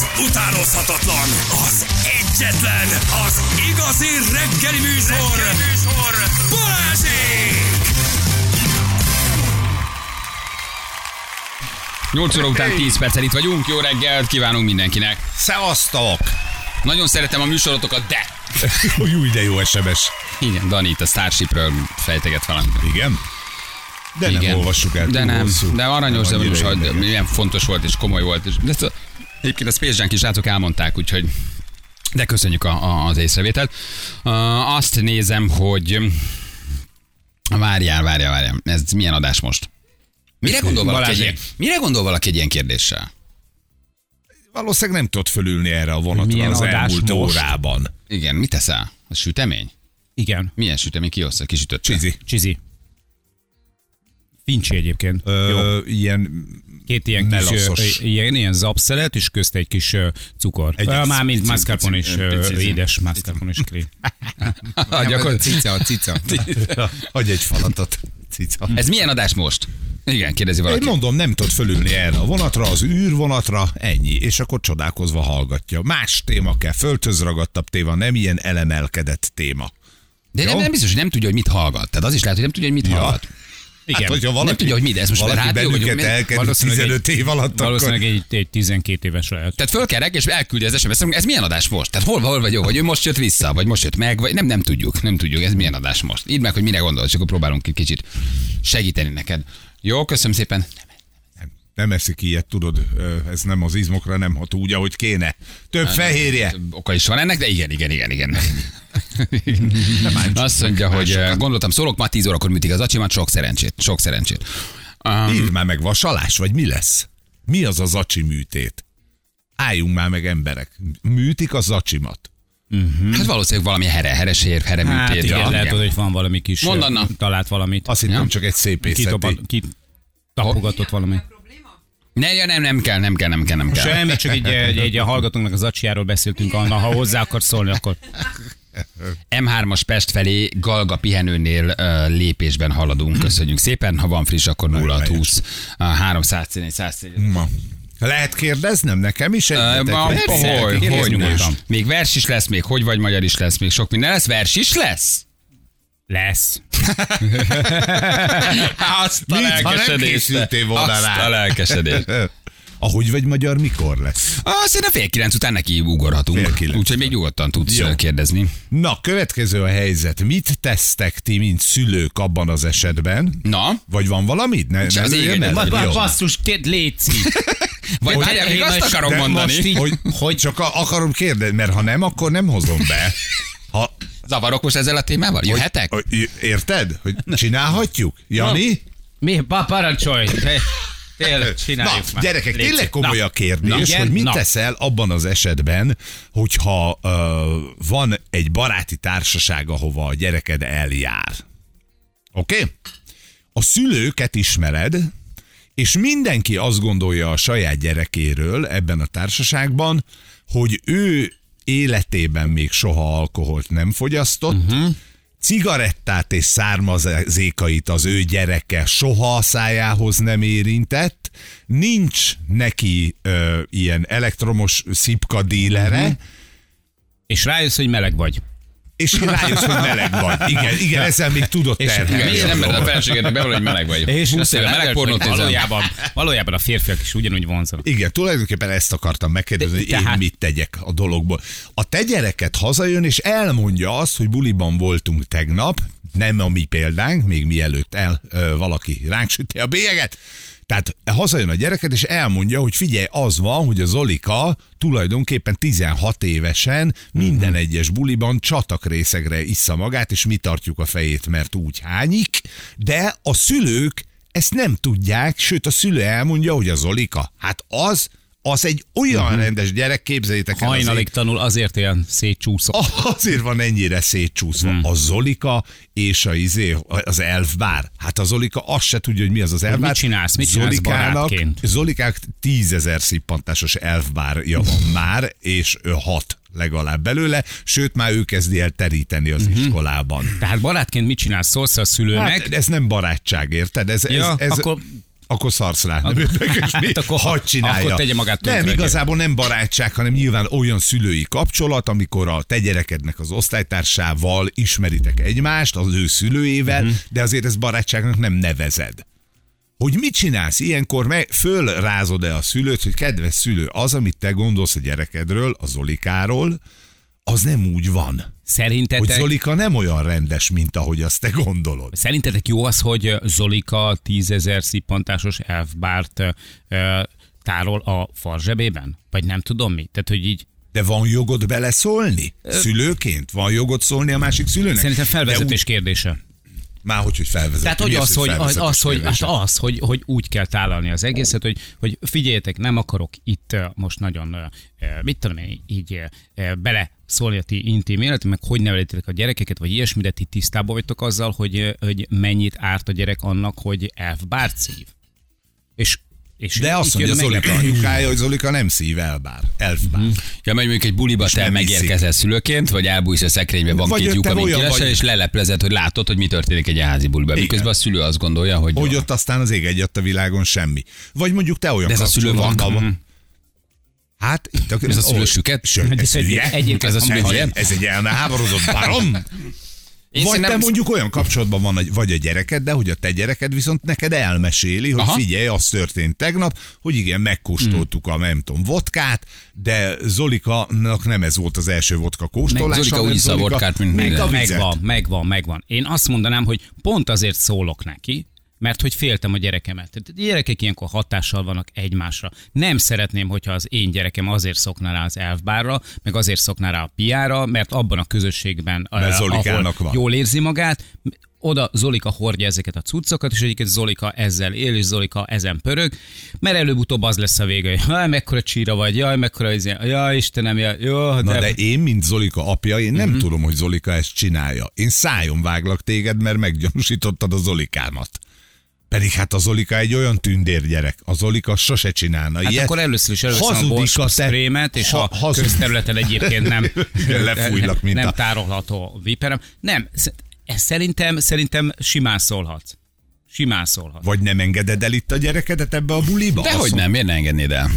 az utánozhatatlan, az egyetlen, az igazi reggeli műsor, reggeli műsor. Balázsék! 8 óra után 10 perccel itt vagyunk. Jó reggelt kívánunk mindenkinek. Szevasztok! Nagyon szeretem a műsorotokat, de... Jó, de jó SMS. Igen, Dani itt a Starshipről fejteget valamit. Igen? De nem olvassuk el. De nem, hosszú. de aranyos, de most, milyen fontos volt és komoly volt. És, de egyébként a Space Junk is rátok elmondták, úgyhogy de köszönjük a, a, az észrevételt. Uh, azt nézem, hogy várjál, várjál, várjál. Ez milyen adás most? Mire gondol valaki, egy ilyen, mire gondol valaki egy ilyen kérdéssel? Valószínűleg nem tudott fölülni erre a vonatra Milyen az adás elmúlt most? órában. Igen, mit teszel? A sütemény? Igen. Milyen sütemény? Ki hozta? Kisütött? Csizi. Csizi. Fincsi egyébként. Jó. Ö, ilyen Két ilyen kis, melaszos. ö, ilyen, ilyen zapszelet, és közt egy kis ö, cukor. Egy- Egy Már mint mascarpone pici- édes mascarpone is krém. Gyakor- cica, cica. Hagy egy falatot. Cica. Ez milyen adás most? Igen, kérdezi Én valaki. mondom, nem tud fölülni erre a vonatra, az űrvonatra, ennyi. És akkor csodálkozva hallgatja. Más téma kell, földhöz ragadtabb téma, nem ilyen elemelkedett téma. De nem, Jó? nem biztos, hogy nem tudja, hogy mit hallgat. Tehát az is lehet, hogy nem tudja, hogy mit Ja. hallgat. Igen. Hát, hogyha valaki, Nem tudja, hogy mi, de ez most valaki rádió, vagy bennünket mi? elkerül Valószínűleg 15 év alatt, Valószínűleg akkor... egy, egy 12 éves lehet. Tehát fölkerek, és elküldi az SMS-t, ez milyen adás most? Tehát hol, hol vagy jó, vagy ő most jött vissza, vagy most jött meg, vagy nem, nem tudjuk, nem tudjuk, ez milyen adás most. Írd meg, hogy mire gondolsz, és akkor próbálunk egy kicsit segíteni neked. Jó, köszönöm szépen. Nem, eszik ilyet, tudod, ez nem az izmokra nem hat úgy, ahogy kéne. Több fehérje. Oka is van ennek, de igen, igen, igen, igen. Azt mondja, hogy gondoltam, szólok ma 10 órakor műtik az acsimat, sok szerencsét, sok szerencsét. Um, Írd már meg, vasalás, vagy mi lesz? Mi az a zacsi műtét? Álljunk már meg emberek. Műtik a zacsimat. hát valószínűleg valami here, heresér, here Hát műtét. igen, ja, lehet, igen. hogy van valami kis... Anna. Talált valamit. Azt hittem Ja. csak egy szépészeti. Kitopat, kitapogatott valami. Ne, ja, nem, nem kell, nem kell, nem kell, nem kell. Semmi, csak egy, egy, egy a hallgatónknak az acsiáról beszéltünk, Anna, ha hozzá akarsz szólni, akkor M3-as Pest felé Galga pihenőnél uh, lépésben haladunk. Köszönjük szépen. Ha van friss, akkor 0 20 uh, 314 114. Ma. Lehet kérdeznem nekem is egyetek? Ma, Persze, hogy, hogy most? Még vers is lesz, még hogy vagy magyar is lesz, még sok minden lesz. Vers is lesz? Lesz. Azt a Mit, ha nem lelkesedést. készültél volna Azt rá? a lelkesedést. Ahogy vagy magyar, mikor lesz? Ah, szerintem fél kilenc után neki ugorhatunk. Úgyhogy még nyugodtan tudsz Jó. Kérdezni. Na, következő a helyzet. Mit tesztek ti, mint szülők abban az esetben? Na, Vagy van valamit? Ne, az ne- Ba- jó. Basszus, két léci. vagy Hogy- várjál, még én azt akarom mondani. most így- hogy, hogy csak a- akarom kérdezni, mert ha nem, akkor nem hozom be. Ha, Zavarok most ezzel a témával? Jöhetek? hogy, érted? Hogy csinálhatjuk? Jani? Mi? Pa, parancsolj. Tényleg, csináljuk Na, már. gyerekek, Léci. tényleg komoly Na. a kérdés, Na, igen? hogy mit Na. teszel abban az esetben, hogyha uh, van egy baráti társaság, ahova a gyereked eljár. Oké? Okay? A szülőket ismered, és mindenki azt gondolja a saját gyerekéről ebben a társaságban, hogy ő életében még soha alkoholt nem fogyasztott, uh-huh. cigarettát és származékait az ő gyereke soha a szájához nem érintett, nincs neki ö, ilyen elektromos szipka dílere, uh-huh. És rájössz, hogy meleg vagy. És rájössz, hogy meleg vagy. Igen, igen ezzel még tudod terhelni. miért nem mert a feleségednek bevallani, hogy meleg vagy. És 20 éve meleg pornót valójában, valójában a férfiak is ugyanúgy vonzanak. Igen, tulajdonképpen ezt akartam megkérdezni, hogy én mit tegyek a dologból. A te gyereket hazajön, és elmondja azt, hogy buliban voltunk tegnap, nem a mi példánk, még mielőtt el ö, valaki ránk süti a bélyeget. Tehát hazajön a gyereket, és elmondja, hogy figyelj, az van, hogy a Zolika tulajdonképpen 16 évesen minden egyes buliban csatakrészegre issza magát, és mi tartjuk a fejét, mert úgy hányik, de a szülők ezt nem tudják, sőt a szülő elmondja, hogy a Zolika, hát az, az egy olyan uh-huh. rendes gyerek, képzeljétek el. Hajnalig azért- tanul, azért ilyen szétcsúszott. Azért van ennyire szétcsúszva. Hmm. A Zolika és a izé, az elfbár. Hát a Zolika azt se tudja, hogy mi az az elfbár. mit csinálsz? Mit csinálsz barátként? Zolikák tízezer szippantásos elfbárja van már, és ő hat legalább belőle, sőt már ő kezdi el teríteni az uh-huh. iskolában. Tehát barátként mit csinálsz? Szólsz a szülőnek? Hát ez nem barátság, érted? Ez, ja, ez, ez, akkor akkor szarsz rá. Nem érdekes, mi? Hát akkor- Hadd csinálja. akkor tegye magát Nem, igazából nem barátság, hanem nyilván olyan szülői kapcsolat, amikor a te gyerekednek az osztálytársával ismeritek egymást, az ő szülőjével, Mhm. de azért ezt barátságnak nem nevezed. Hogy mit csinálsz? Ilyenkor meg fölrázod-e a szülőt, hogy kedves szülő, az, amit te gondolsz a gyerekedről, a Zolikáról, az nem úgy van. Hogy Szerintetek, Zolika nem olyan rendes, mint ahogy azt te gondolod. szerintetek jó az, hogy Zolika tízezer szippantásos elfbárt ö, tárol a farzsebében? Vagy nem tudom mi? Tehát, hogy így De van jogod beleszólni? Szülőként? Van jogod szólni a másik szülőnek? szerintem De felvezetés úgy- kérdése. Már hogy, hogy felvezet. Tehát, hogy Mi az, hogy, az, az, hogy, hát az hogy, hogy úgy kell tálalni az egészet, hogy, hogy figyeljetek, nem akarok itt most nagyon, mit tudom én, így bele szólni a ti intim életet, meg hogy nevelitek a gyerekeket, vagy ilyesmi, de ti tisztában vagytok azzal, hogy, hogy mennyit árt a gyerek annak, hogy elfbárt szív. És, és De azt mondja Zolika anyukája, hogy Zolika nem szív elbár. Elfbár. Mhm. Ja, megy mondjuk egy buliba, te nem megérkezel szülőként, vagy elbújsz a szekrénybe, van Vagy két te lyuk, olyan kilesel, vagy- és leleplezed, hogy látod, hogy mi történik egy házi buliba. Igen. Miközben a szülő azt gondolja, hogy, Hogy ott aztán az ég egyet a világon semmi. Vagy mondjuk te olyan De ez a szülő van. van. Hát, itt a, Ez a szülő ó, süket? Ső, ez, egyébként ez a ez, egy, elmeháborodott barom. Én Vagy te mondjuk olyan kapcsolatban van, vagy a gyereked, de hogy a te gyereked viszont neked elmeséli, hogy Aha. figyelj, az történt tegnap, hogy igen, megkóstoltuk a nem tudom, vodkát, de Zolikanak nem ez volt az első vodka kóstolása. Zolika úgy iszza a vodkát, mint vizet. Megvan, megvan, megvan. Én azt mondanám, hogy pont azért szólok neki, mert hogy féltem a gyerekemet. Tehát a gyerekek ilyenkor hatással vannak egymásra. Nem szeretném, hogyha az én gyerekem azért szokna rá az elfbárra, meg azért szokna rá a piára, mert abban a közösségben, eh, ahol van. jól érzi magát, oda Zolika hordja ezeket a cuccokat, és egyébként Zolika ezzel él, és Zolika ezen pörög, mert előbb-utóbb az lesz a vége, hogy jaj, mekkora csíra vagy, jaj, mekkora izé, jaj, Istenem, jaj, jó, Na de, de én, mint Zolika apja, én nem Mhm. tudom, hogy Zolika ezt csinálja. Én szájon váglak téged, mert meggyanúsítottad a Zolikámat. Pedig hát a Zolika egy olyan tündér gyerek. A Zolika sose csinálna Hát ilyet. akkor először is előveszem a Hazudik Bosch te- sprémet, és Ha- a közterületen egyébként nem, Lefújlak, mint nem a- tárolható viperem. Nem, szerintem, szerintem simán szólhatsz. Simán szólhatsz. Vagy nem engeded el itt a gyerekedet ebbe a buliba? De Azt hogy nem, miért ne engednéd el?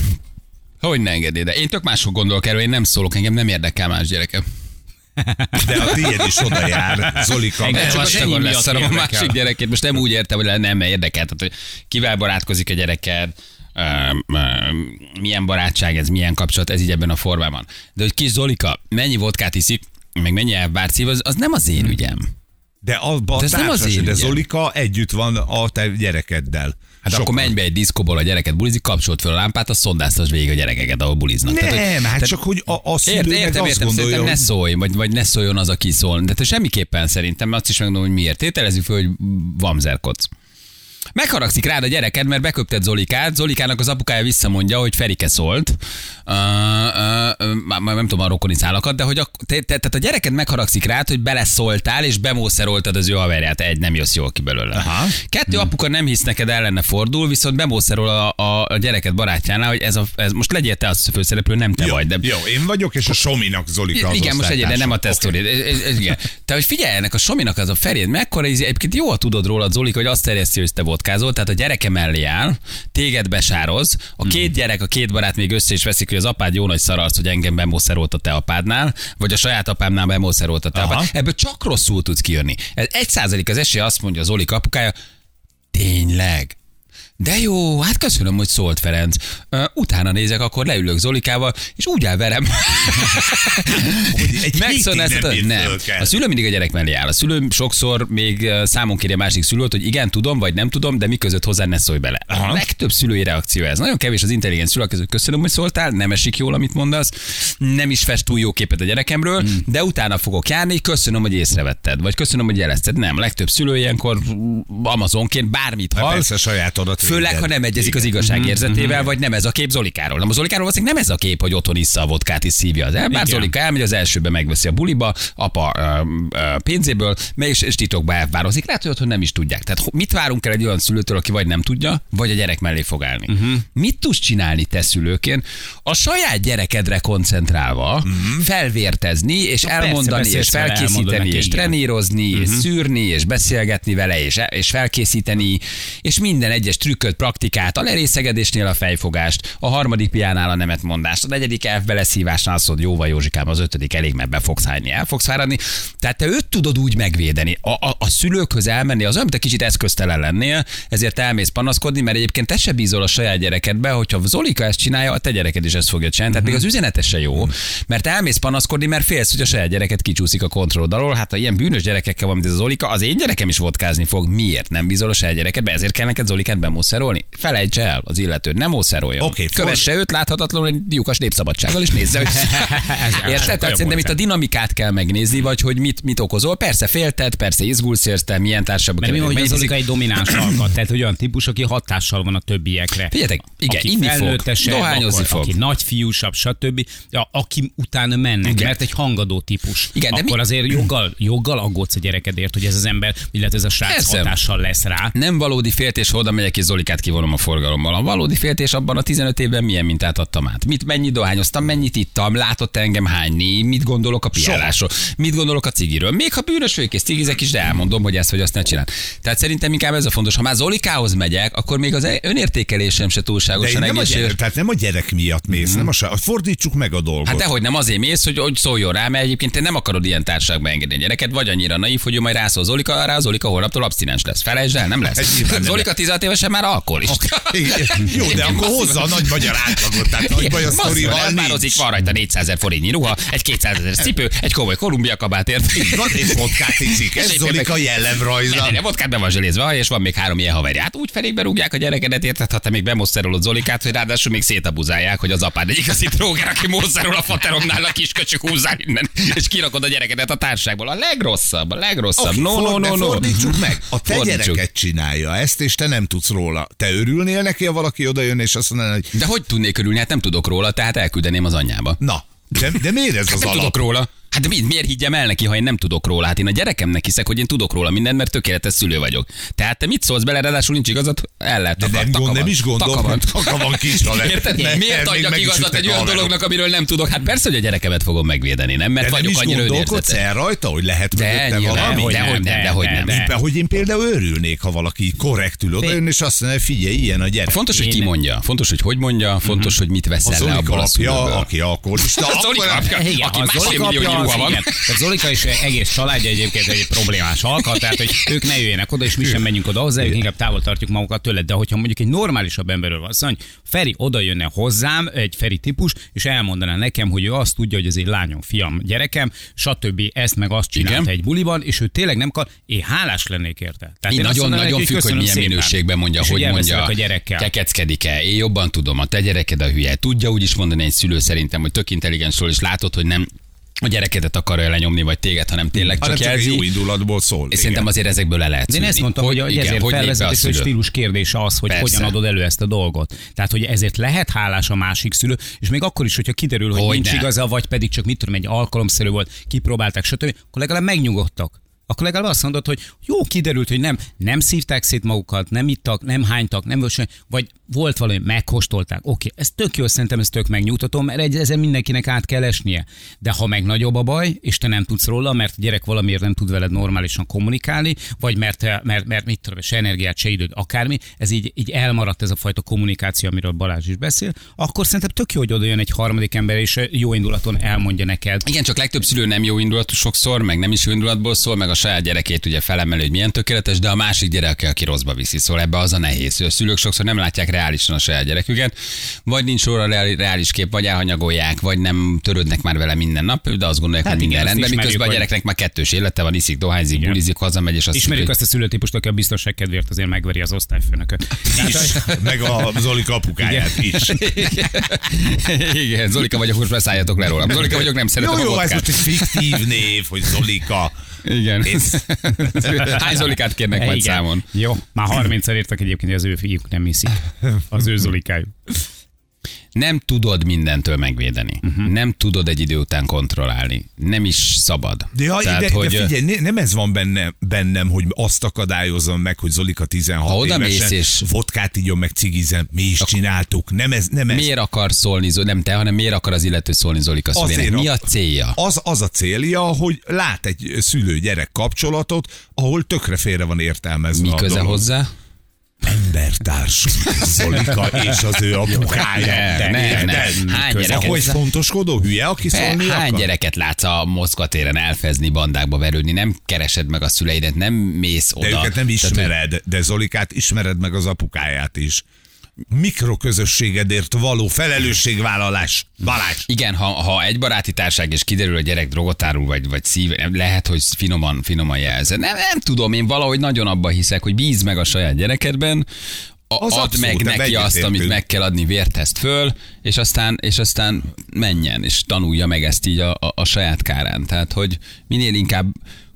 Hogy ne engednéd el? Én tök mások gondolok erről, én nem szólok, engem nem érdekel más gyerekem. De a tiéd is oda jár, Zolika. Engem csak az enyém miatt a másik gyerekét. Most nem úgy értem, hogy nem érdekel. Tehát, hogy kivel barátkozik a gyereked, milyen barátság ez, milyen kapcsolat, ez így ebben a formában. De hogy kis Zolika mennyi vodkát iszik, meg mennyi elbárcív, az, az nem az én ügyem. De abban De a ez nem az társas, én de ügyem. Zolika együtt van a te gyerekeddel. Hát Sokkal. akkor menj be egy diszkóból, a gyereket bulizik, kapcsolt fel a lámpát, azt szondáztas végig a gyerekeket, ahol buliznak. Nem, Tehát, hogy- hát csak, hogy a, a szülő Értem, meg értem, azt értem, gondolja, szerintem ne hogy szólj, vagy, vagy ne szóljon az, aki szól. De te semmiképpen szerintem, azt is megmondom, hogy miért. Tételezzük fel, hogy vamzerkodsz. Megharagszik rád a gyereked, mert beköpted Zolikát. Zolikának az apukája visszamondja, hogy Ferike szólt. Uh, uh, már nem tudom a rokoni szálakat, de hogy a, te, te, tehát a gyereked megharagszik rád, hogy beleszóltál, és bemószeroltad az ő haverját. Egy, nem jössz jól ki belőle. Aha. Kettő, apuka nem hisz neked ellene fordul, viszont bemószerol a, a, a gyereket barátjánál, hogy ez, a, ez most legyél te a főszereplő, nem te jó, vagy. De jó, én vagyok, és a Sominak Zolika az igen, most egyébként de nem a osztálytársa. te Oké. sztorid. Ez- ez- Igen. Te, hogy figyelj, ennek a Sominak az a Feréd, mekkora íz, egyébként jól tudod róla, Zolik, hogy azt terjeszti, hogy te vodkázol, tehát a gyereke mellé áll, téged besároz, a két Mhm. gyerek, a két barát még össze is veszik, hogy az apád jó nagy szararc, hogy engem bemószerolt a te apádnál, vagy a saját apámnál bemószerolt a te apád. Ebből csak rosszul tudsz kijönni. Ez egy százalék az esély, azt mondja Zolik apukája, tényleg. De jó, hát köszönöm, hogy szólt Ferenc. Uh, utána nézek, akkor leülök Zolikával, és úgy. Hogy egy Megszónáztatod? hétig nem Nem. A szülő mindig a gyerek mellé áll. A szülő sokszor még számon kéri a másik szülőt, hogy igen, tudom, vagy nem tudom, de mi között hozzá ne szólj bele. A Aha. legtöbb szülői reakció ez. Nagyon kevés az intelligens szülő, aki köszönöm, hogy szóltál, nem esik jól, amit mondasz, nem is fest túl jó képet a gyerekemről, Hmm. de utána fogok járni, köszönöm, hogy észrevetted, vagy köszönöm, hogy jelezted. Nem, legtöbb szülő ilyenkor Amazonként bármit Hát hall. persze saját adat Főleg, ha nem egyezik az Igen. igazságérzetével, vagy nem ez a kép Zolikáról. Nem a Zolikáról valószínűleg nem ez a kép, hogy otthon issza a vodkát és szívja az. Igen. Zolika elmegy az elsőbe, megveszi a buliba, apa ö, ö, pénzéből, és, és titokba elvározik. Lehet, hogy otthon nem is tudják. Tehát mit várunk el egy olyan szülőtől, aki vagy nem tudja, vagy a gyerek mellé fog állni? Uh-huh. Mit tudsz csinálni te szülőként? A saját gyerekedre koncentrálva uh-huh. felvértezni, és persze, elmondani, és vele, elmondod felkészíteni, és igen. trenírozni, és szűrni, és beszélgetni vele, és, és felkészíteni, és minden egyes trükk trükköt, praktikát, a lerészegedésnél a fejfogást, a harmadik piánál a nemetmondást, a negyedik elf beleszívásnál azt mondod, jó vagy Józsikám, az ötödik elég, mert be fogsz hányni, el fogsz fáradni. Tehát te őt tudod úgy megvédeni. A, a, a szülőkhöz elmenni, az olyan, mint egy kicsit eszköztelen lennél, ezért elmész panaszkodni, mert egyébként te se bízol a saját gyerekedbe, hogyha Zolika ezt csinálja, a te gyereked is ezt fogja csinálni. Tehát még az üzenete se jó, mert elmész panaszkodni, mert félsz, hogy a saját gyereket kicsúszik a kontrollod alól. Hát ha ilyen bűnös gyerekekkel van, mint ez az Zolika, az én gyerekem is vodkázni fog. Miért nem bízol a saját gyerekedbe? Ezért kell neked Zolikát bemószerolni? Felejts el az illető, nem mószerolja. Oké, Kövesse őt láthatatlanul egy lyukas népszabadsággal, és nézze, hogy Érted? Tehát szerintem itt a dinamikát kell megnézni, vagy hogy mit, mit okozol. Persze félted, persze izgulsz érte, milyen társabb Mert mi hogy az Zolika egy domináns alkat, tehát hogy olyan típus, aki hatással van a többiekre. Figyeljetek, igen, aki inni fog, dohányozni fog. Aki nagyfiúsabb, stb. Ja, aki utána mennek, Igen. mert egy hangadó típus. Igen, de akkor mi- azért joggal, joggal aggódsz a gyerekedért, hogy ez az ember, illetve ez a srác Persze. hatással lesz rá. Nem valódi féltés, oda megyek és Zolikát kivonom a forgalommal. A valódi féltés abban a 15 évben milyen mintát adtam át. Mit, mennyit dohányoztam, mennyit ittam, látott engem hányni, mit gondolok a piálásról, mit gondolok a cigiről. Még ha bűnös vagyok és cigizek is, de elmondom, hogy ezt vagy azt ne csinál. Tehát szerintem inkább ez a fontos. Ha már Zolikához megyek, akkor még az önértékelésem se De túlságosan a egészséges. gyerek, tehát nem a gyerek miatt mész, nem a sa- fordítsuk meg a dolgot. Hát dehogy nem azért mész, hogy, hogy szóljon rá, mert egyébként te nem akarod ilyen társaságba engedni a gyereket, vagy annyira naív, hogy ő majd rászól Zolika, rá Zolika holnaptól abszinens lesz. Felejtsd el, nem lesz. nem Zolika 16 évesen már alkoholista. Igen. Jó, de akkor hozza a nagy magyar átlagot, tehát nagy baj a sztorival nincs. van rajta 400 ezer forintnyi ruha, egy 200 ezer cipő, egy komoly Kolumbia kabátért. Van, és vodkát iszik. Ez Zolika jellemrajza. Ne, vodkát be van zselézve, és van még három ilyen haverja. Hát úgy felékbe rúgják a gyerekedet, érted, ha te még bemoszerolod Zolikát, hogy ráadásul még szétabuzálják, hogy az apád egy igazi tróger, aki moszerol a fateromnál, a kisköcsök húzzál innen, és kirakod a gyerekedet a társágból. A legrosszabb, a legrosszabb. No, no, no, no. Fordítsuk meg. A te gyereked csinálja ezt, és te nem tudsz róla. Te örülnél neki, ha valaki oda jön, és azt mondaná, hogy De hogy tudnék örülni? Hát nem tudok róla, tehát elküldeném az anyjába. na, de, de miért ez az Nem alap? tudok róla. Hát de mi, miért higgyem el neki, ha én nem tudok róla? Hát én a gyerekemnek hiszek, hogy én tudok róla mindent, mert tökéletes szülő vagyok. Tehát te mit szólsz bele, ráadásul nincs igazad, el lehet De nem, gond, nem is gondolom, hogy van kis lett. Érted? Mert- Miért adjak igazat egy olyan dolognak, amiről nem tudok? Hát persze, hogy a gyerekemet fogom megvédeni, nem? Mert De nem vagyok annyira gondolkodsz el rajta, hogy lehet De valami? hogy nem, nem, de, dehogy de, nem. de. Hogy én például örülnék, ha valaki korrektül odajön, és azt mondja, figyelj, ilyen a gyerek. Fontos, hogy ki mondja, fontos, hogy hogy mondja, fontos, hogy mit A veszel le abból a szülőből. aki alkoholista, A akkor- aki másfél az van. igen. Tehát Zolika és egész családja egyébként egy problémás alkat, tehát hogy ők ne jöjjenek oda, és mi sem menjünk oda hozzá, ők inkább távol tartjuk magukat tőled. De hogyha mondjuk egy normálisabb emberről van szó, Feri oda jönne hozzám, egy Feri típus, és elmondaná nekem, hogy ő azt tudja, hogy ez egy lányom, fiam, gyerekem, stb. ezt meg azt csinálta Igen. egy buliban, és ő tényleg nem kar, én hálás lennék érte. Tehát Én azt nagyon, mondanám nagyon neki, függ, hogy milyen szépen. minőségben mondja, És hogy mondja, a gyerekkel. kekeckedik-e. Én jobban tudom, a te gyereked a hülye. Tudja úgy is mondani egy szülő szerintem, hogy tök intelligens és látod, hogy nem a gyerekedet akarja lenyomni, vagy téged, hanem tényleg hanem csak csak egy jelzi. jó indulatból szól. És szerintem azért ezekből le lehet De én ezt mondtam, hogy, hogy igen, ezért hogy felvezetés, hogy stílus kérdése az, hogy Persze. hogyan adod elő ezt a dolgot. Tehát, hogy ezért lehet hálás a másik szülő, és még akkor is, hogyha kiderül, hogy Hogyne. nincs igaza, vagy pedig csak mit tudom, egy alkalomszerű volt, kipróbálták, stb., akkor legalább megnyugodtak. Akkor legalább azt mondod, hogy jó, kiderült, hogy nem, nem szívták szét magukat, nem ittak, nem hánytak, nem vagy volt valami, megkóstolták. Oké, ez tök jó, szerintem ez tök megnyugtató, mert egy- ezen mindenkinek át kell esnie. De ha meg nagyobb a baj, és te nem tudsz róla, mert a gyerek valamiért nem tud veled normálisan kommunikálni, vagy mert, mert, mert mit tudom, se energiát, se időd, akármi, ez így, így elmaradt ez a fajta kommunikáció, amiről Balázs is beszél, akkor szerintem tök jó, hogy oda jön egy harmadik ember, és jó indulaton elmondja neked, Igen, csak legtöbb szülő nem jó indulatú sokszor, meg nem is jó indulatból szól, meg a saját gyerekét ugye felemeli, hogy milyen tökéletes, de a másik gyerek, aki rosszba viszi, szól ebbe az a nehéz. A szülők sokszor nem látják reálisan a saját gyereküket, vagy nincs róla reál- reális kép, vagy elhanyagolják, vagy nem törődnek már vele minden nap, de azt gondolják, Hát hogy minden igen, rendben, ismerjük, miközben a gyereknek már kettős élete van, iszik, dohányzik, Igen. bulizik, hazamegy, és azt Ismerjük azt a szülőtípust, aki a biztonság kedvéért azért megveri az osztályfőnököt. is, meg a Zolika apukáját is. hogy- Igen, Zolika vagyok, most beszálljatok le rólam. Zolika vagyok, nem szeretem Jó, a jó, ez most egy fiktív név, hogy Zolika. Igen. Hány Zolikát kérnek majd Igen. számon? Jó, már 30 értek egyébként, hogy az ő fiúk nem hiszik. Az ő Zolikájuk. Nem tudod mindentől megvédeni. Uh-huh. Nem tudod egy idő után kontrollálni. Nem is szabad. De, ja, Tehát, de, hogy, de figyelj, ne- nem ez van benne, bennem, hogy azt akadályozom meg, hogy Zolika 16 Ha oda évesen és- vodkát igyon meg cigizem, mi is csináltuk. Nem ez, nem ez. miért akar szólni, nem te, hanem miért akar az illető szólni Zolika? Azért Mi a célja? Az, az a célja, hogy lát egy szülő-gyerek kapcsolatot, ahol tökre félre van értelmezve Mi köze hozzá? Embertársunk, Zolika és az ő apukája. De, nem, nem. Hány Ahogy gyereket, fontoskodó hülye, aki szólni hány akar? gyereket látsz a téren elfezni, bandákba verődni, nem keresed meg a szüleidet, nem mész oda. De őket nem ismered, de Zolikát ismered meg az apukáját is. Mikroközösségedért való felelősségvállalás. Balázs. Igen, ha, ha egy baráti társág és kiderül, hogy gyerek drogot árul, vagy, vagy szív, lehet, hogy finoman, finoman jelzed. Nem, nem tudom, én valahogy nagyon abba hiszek, hogy bíz meg a saját gyerekedben, a, Az add abszolút, meg neki azt, amit meg kell adni, vérteszt föl, és aztán, és aztán menjen, és tanulja meg ezt így a, a, a saját kárán. Tehát, hogy minél inkább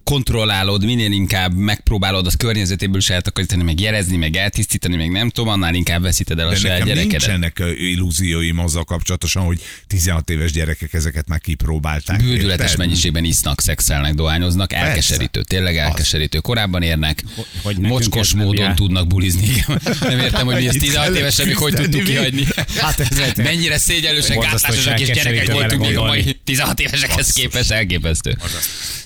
kontrollálod, minél inkább megpróbálod az környezetéből is eltakarítani, meg jerezni, meg eltisztítani, meg nem tudom, annál inkább veszíted el a De saját nekem gyerekedet. nincsenek illúzióim azzal kapcsolatosan, hogy 16 éves gyerekek ezeket már kipróbálták. Bődületes érted? mennyiségben isznak, szexelnek, dohányoznak, elkeserítő, tényleg elkeserítő. Korábban érnek, hogy mocskos ez módon jár. tudnak bulizni. Nem értem, hogy mi ezt Itt 16 kell évesen még hogy tudtuk kihagyni. Hát ez- Mennyire szégyenlősen Borzasztó, gátlásosak és gyerekek voltunk még a mai 16 évesekhez képest elképesztő.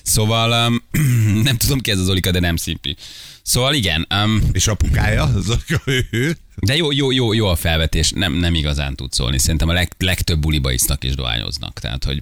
Szóval um, nem tudom ki ez az Olika, de nem szimpi. Szóval igen, um, És apukája, ő, ő. de jó, jó, jó, jó a felvetés, nem, nem igazán tud szólni. Szerintem a leg, legtöbb buliba isznak és dohányoznak. Tehát, hogy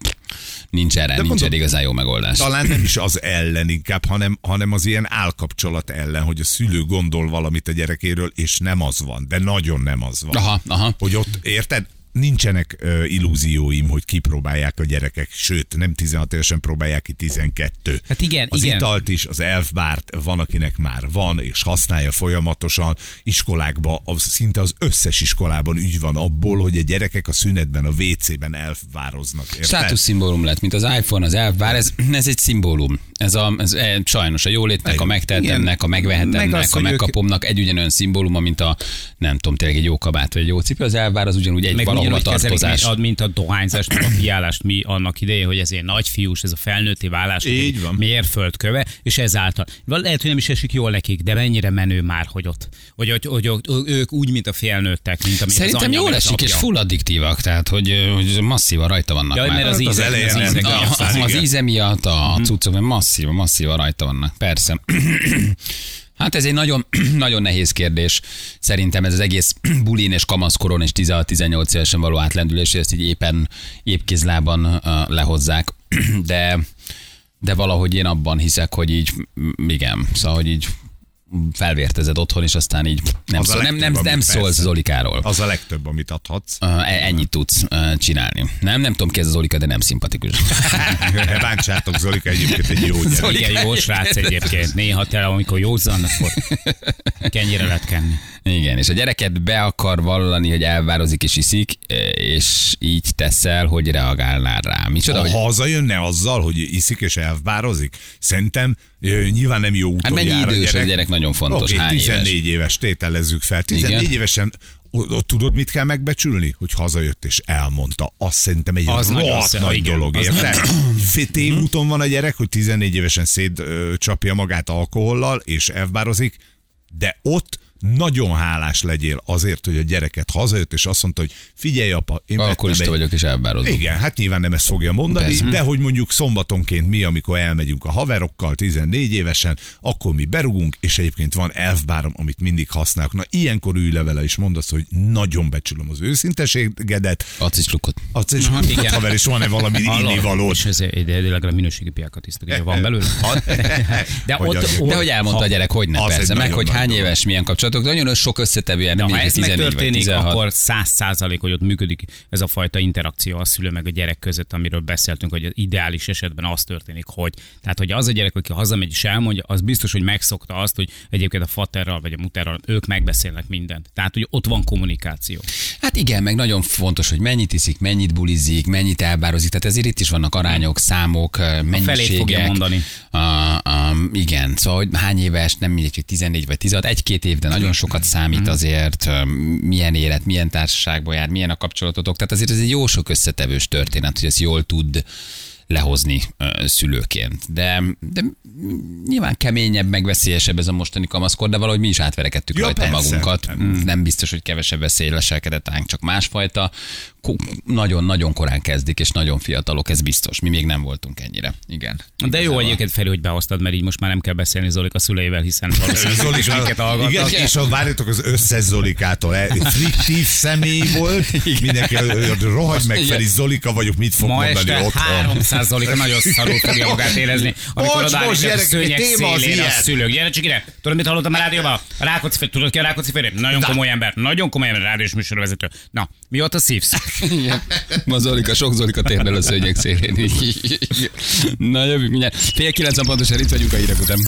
nincs erre, nincs mondom, erre igazán jó megoldás. Talán nem is az ellen inkább, hanem, hanem az ilyen állkapcsolat ellen, hogy a szülő gondol valamit a gyerekéről, és nem az van, de nagyon nem az van. Aha, aha. Hogy ott, érted? Nincsenek ö, illúzióim, hogy kipróbálják a gyerekek, sőt, nem 16 évesen próbálják ki 12. Hát igen, az igen. italt is, az elfbárt van, akinek már van, és használja folyamatosan. Iskolákban, az, szinte az összes iskolában ügy van abból, hogy a gyerekek a szünetben, a WC-ben elfvároznak. Érted? Státuszszimbólum lett, mint az iPhone, az elf, bár ez, ez egy szimbólum. Ez, a, ez e, sajnos a jólétnek, a megtehetemnek, a Meg megvehetemnek, az, a hogy ők- megkapomnak egy ugyanolyan szimbóluma, mint a nem tudom, tényleg egy jó kabát vagy egy jó cipő. Az elvár az ugyanúgy egy meg ugyanúgy kezelik, tartozás. mint a- dohányzást, a kiállást mi annak idején, hogy ez egy nagyfiús, ez a felnőtté válás, Így van. mérföldköve, és ezáltal. Val- Lehet, hogy nem is esik jól nekik, de mennyire menő már, hogy ott, hogy, hogy, hogy, hogy ők úgy, mint a felnőttek, mint ami Szerintem az anyja, jól esik, és full addiktívak, tehát hogy, hogy masszívan rajta vannak Ja, már. mert az Hát az íze, elején az íze az, az íze miatt, a mm cuccok, mert masszívan, masszívan rajta vannak, persze. Hát ez egy nagyon, nagyon nehéz kérdés. Szerintem ez az egész bulin és kamaszkoron és 16-18 évesen való átlendülés, ezt így éppen épkézlában lehozzák. De, de valahogy én abban hiszek, hogy így, igen, szóval, hogy így felvértezed otthon, és aztán így nem, Az a szól, nem, nem, legtöbb, nem amit szólsz. Zolikáról. Az a legtöbb, amit adhatsz. Uh, ennyit tudsz uh, csinálni. Nem, nem tudom ki ez az Olika, de nem szimpatikus. Bántsátok, Zolika egyébként egy jó gyerek. Zoli- Igen, jó srác egyébként. Néha te, amikor józan, akkor kenyire lehet kenni. Igen, és a gyereket be akar vallani, hogy elvározik és iszik, és így teszel, hogy reagálnál rá. Micsoda, Ha hogy hazajönne azzal, hogy iszik és elfbározik, szerintem nyilván nem jó úton Hát mennyi idős a gyerek, nagyon fontos, Oké, hány 14 éves? éves? tételezzük fel. 14 Igen. évesen ott tudod, mit kell megbecsülni? Hogy hazajött és elmondta. Azt szerintem egy Az rohadt szép, nagy igen, dolog, érted? Fél tévúton van a gyerek, hogy 14 évesen szét ö, csapja magát alkohollal, és elfbározik, de ott nagyon hálás legyél azért, hogy a gyereket hazajött, és azt mondta, hogy figyelj apa, én vettem alkoholista egy- vagyok és elvározom. igen, hát nyilván nem ezt fogja mondani, Persze. de hogy mondjuk szombatonként mi, amikor elmegyünk a haverokkal 14 évesen, akkor mi berugunk, és egyébként van elfbárom, amit mindig használok. Na, ilyenkor ülj le vele, és mondd azt, hogy nagyon becsülöm az őszinteségedet. Adsz is klukkot. Az is, Aha, igen. haver, és van-e valami innivalód? És ez legalább minőségi piákat isztok, van belőle. De Hogy ott. De hogy elmondta a gyerek, hogy ne, az egy persze, meg hogy hány éves, milyen kapcsolatok. Nagyon sok összetevően, De nem ha ez 14 vagy megtörténik, 16. akkor száz százalék, hogy ott működik ez a fajta interakció a szülő meg a gyerek között, amiről beszéltünk, hogy az ideális esetben az történik, hogy tehát, hogy az a gyerek, aki hazamegy és elmondja, az biztos, hogy megszokta azt, hogy egyébként a faterral vagy a muterral ők megbeszélnek mindent. Tehát, hogy ott van kommunikáció. Hát igen, meg nagyon fontos, hogy mennyit iszik, mennyit bulizik, mennyit elbározik. Tehát ezért itt is vannak arányok, számok, mennyiségek. fogja mondani. A, a, igen, szóval hogy hány éves, nem mindegy, hogy 14 vagy 16, egy-két év, de nagyon sokat számít azért, ö, milyen élet, milyen társaságban jár, milyen a kapcsolatotok. Tehát azért ez egy jó sok összetevős történet, hogy ezt jól tud lehozni szülőként. De, de nyilván keményebb, meg veszélyesebb ez a mostani kamaszkor, de valahogy mi is átverekedtük Ja, rajta persze. magunkat. Mm, Nem biztos, hogy kevesebb veszély leselkedett ránk, csak másfajta. Nagyon-nagyon korán kezdik, és nagyon fiatalok, ez biztos. Mi még nem voltunk ennyire. Igen. De jó egyébként felül, hogy behoztad, mert így most már nem kell beszélni Zolika szüleivel, hiszen valószínűleg is minket hallgatnak. igen, és a várjatok az összes Zolikától. Egy fiktív személy volt, mindenki rohagy meg. Feri, Zolika vagyok, mit fog Ma mondani este otthon. 300 Zolika nagyon szarul fogja magát érezni, amikor bocs, a gyerek, szőnyeg szélére a szülők. Gyere csak ide! Tudod, mit hallottam a rádióban? A Rákóczi tudod ki a Rákóczi? Nagyon komoly ember, nagyon komoly ember, rádiós műsorvezető. Na, mióta szívsz? Ma Zolika, sok Zolika tér a szőnyeg szélén. Na jövünk mindjárt. Fél kilenc pontosan itt vagyunk a hírek után.